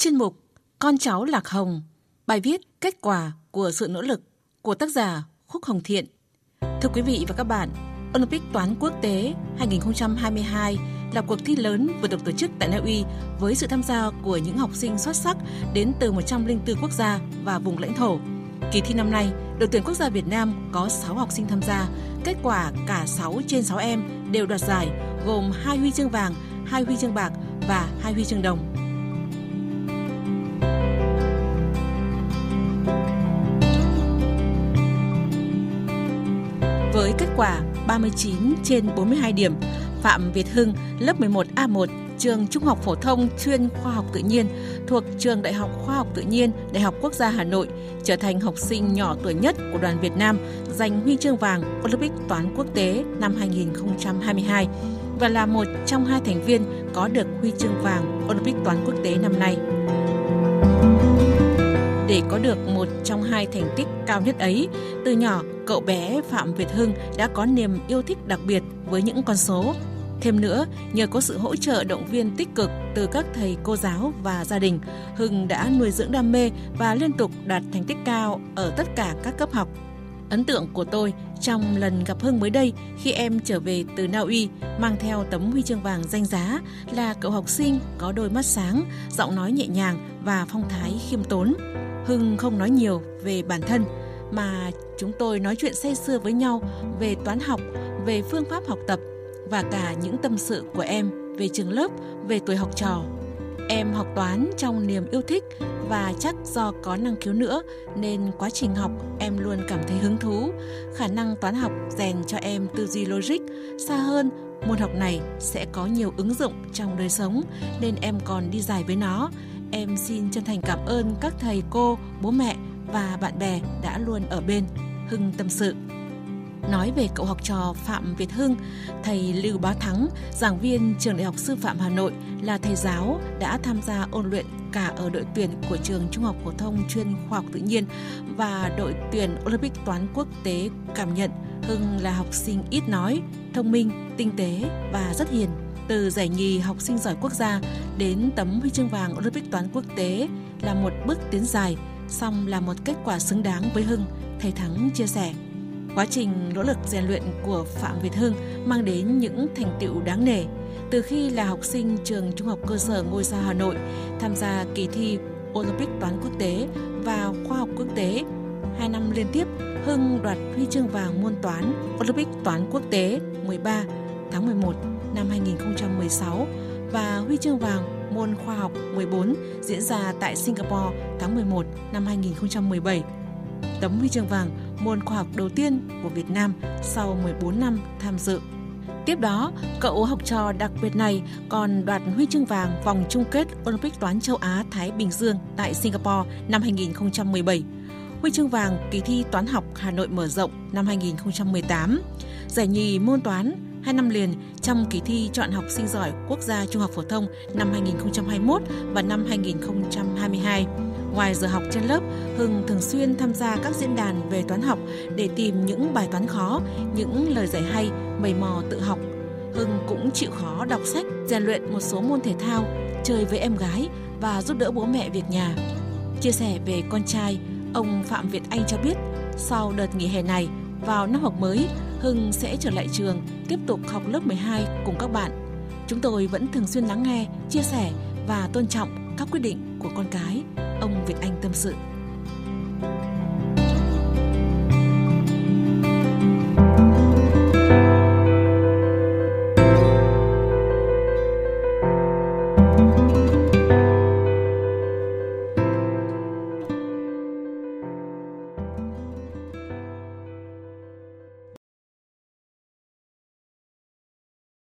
Chuyên mục Con cháu Lạc Hồng, bài viết Kết quả của sự nỗ lực của tác giả Khúc Hồng Thiện. Thưa quý vị và các bạn, Olympic toán quốc tế 2022 là cuộc thi lớn vừa được tổ chức tại Na Uy với sự tham gia của những học sinh xuất sắc đến từ 104 quốc gia và vùng lãnh thổ. Kỳ thi năm nay, đội tuyển quốc gia Việt Nam có 6 học sinh tham gia. Kết quả cả 6 trên 6 em đều đoạt giải, gồm 2 huy chương vàng, 2 huy chương bạc và 2 huy chương đồng. Với kết quả 39 trên 42 điểm, Phạm Việt Hưng, lớp 11A1, trường Trung học phổ thông chuyên khoa học tự nhiên thuộc trường Đại học Khoa học Tự nhiên Đại học Quốc gia Hà Nội trở thành học sinh nhỏ tuổi nhất của đoàn Việt Nam giành huy chương vàng Olympic toán quốc tế năm 2022 và là một trong hai thành viên có được huy chương vàng Olympic toán quốc tế năm nay. Để có được một trong hai thành tích cao nhất ấy, từ nhỏ cậu bé Phạm Việt Hưng đã có niềm yêu thích đặc biệt với những con số. Thêm nữa, nhờ có sự hỗ trợ động viên tích cực từ các thầy cô giáo và gia đình, Hưng đã nuôi dưỡng đam mê và liên tục đạt thành tích cao ở tất cả các cấp học. Ấn tượng của tôi trong lần gặp Hưng mới đây khi em trở về từ Na Uy mang theo tấm huy chương vàng danh giá là cậu học sinh có đôi mắt sáng, giọng nói nhẹ nhàng và phong thái khiêm tốn. Hưng không nói nhiều về bản thân mà chúng tôi nói chuyện say sưa với nhau về toán học, về phương pháp học tập và cả những tâm sự của em về trường lớp, về tuổi học trò. Em học toán trong niềm yêu thích và chắc do có năng khiếu nữa nên quá trình học em luôn cảm thấy hứng thú. Khả năng toán học rèn cho em tư duy logic, xa hơn môn học này sẽ có nhiều ứng dụng trong đời sống nên em còn đi dài với nó. Em xin chân thành cảm ơn các thầy cô, bố mẹ và bạn bè đã luôn ở bên. Hưng tâm sự. Nói về cậu học trò Phạm Việt Hưng, thầy Lưu Bá Thắng, giảng viên trường Đại học Sư phạm Hà Nội là thầy giáo đã tham gia ôn luyện cả ở đội tuyển của trường Trung học phổ thông chuyên khoa học tự nhiên và đội tuyển Olympic toán quốc tế cảm nhận Hưng là học sinh ít nói, thông minh, tinh tế và rất hiền. Từ giải nhì học sinh giỏi quốc gia đến tấm huy chương vàng Olympic toán quốc tế là một bước tiến dài, song là một kết quả xứng đáng với Hưng, thầy Thắng chia sẻ. Quá trình nỗ lực rèn luyện của Phạm Việt Hưng mang đến những thành tựu đáng nể. Từ khi là học sinh trường Trung học cơ sở Ngôi sao Hà Nội, tham gia kỳ thi Olympic toán quốc tế và khoa học quốc tế, hai năm liên tiếp Hưng đoạt huy chương vàng môn toán Olympic toán quốc tế 13 tháng 11 năm 2016 và huy chương vàng môn khoa học 14 diễn ra tại Singapore tháng 11 năm 2017. Tấm huy chương vàng môn khoa học đầu tiên của Việt Nam sau 14 năm tham dự. Tiếp đó, cậu học trò đặc biệt này còn đoạt huy chương vàng vòng chung kết Olympic toán châu Á Thái Bình Dương tại Singapore năm 2017, huy chương vàng kỳ thi toán học Hà Nội mở rộng năm 2018, giải nhì môn toán hai năm liền trong kỳ thi chọn học sinh giỏi quốc gia trung học phổ thông năm 2021 và năm 2022. Ngoài giờ học trên lớp, Hưng thường xuyên tham gia các diễn đàn về toán học để tìm những bài toán khó, những lời giải hay, mầy mò tự học. Hưng cũng chịu khó đọc sách, rèn luyện một số môn thể thao, chơi với em gái và giúp đỡ bố mẹ việc nhà. Chia sẻ về con trai, ông Phạm Việt Anh cho biết, sau đợt nghỉ hè này, vào năm học mới, Hưng sẽ trở lại trường, tiếp tục học lớp 12 cùng các bạn. Chúng tôi vẫn thường xuyên lắng nghe, chia sẻ và tôn trọng các quyết định của con cái, ông Việt Anh tâm sự.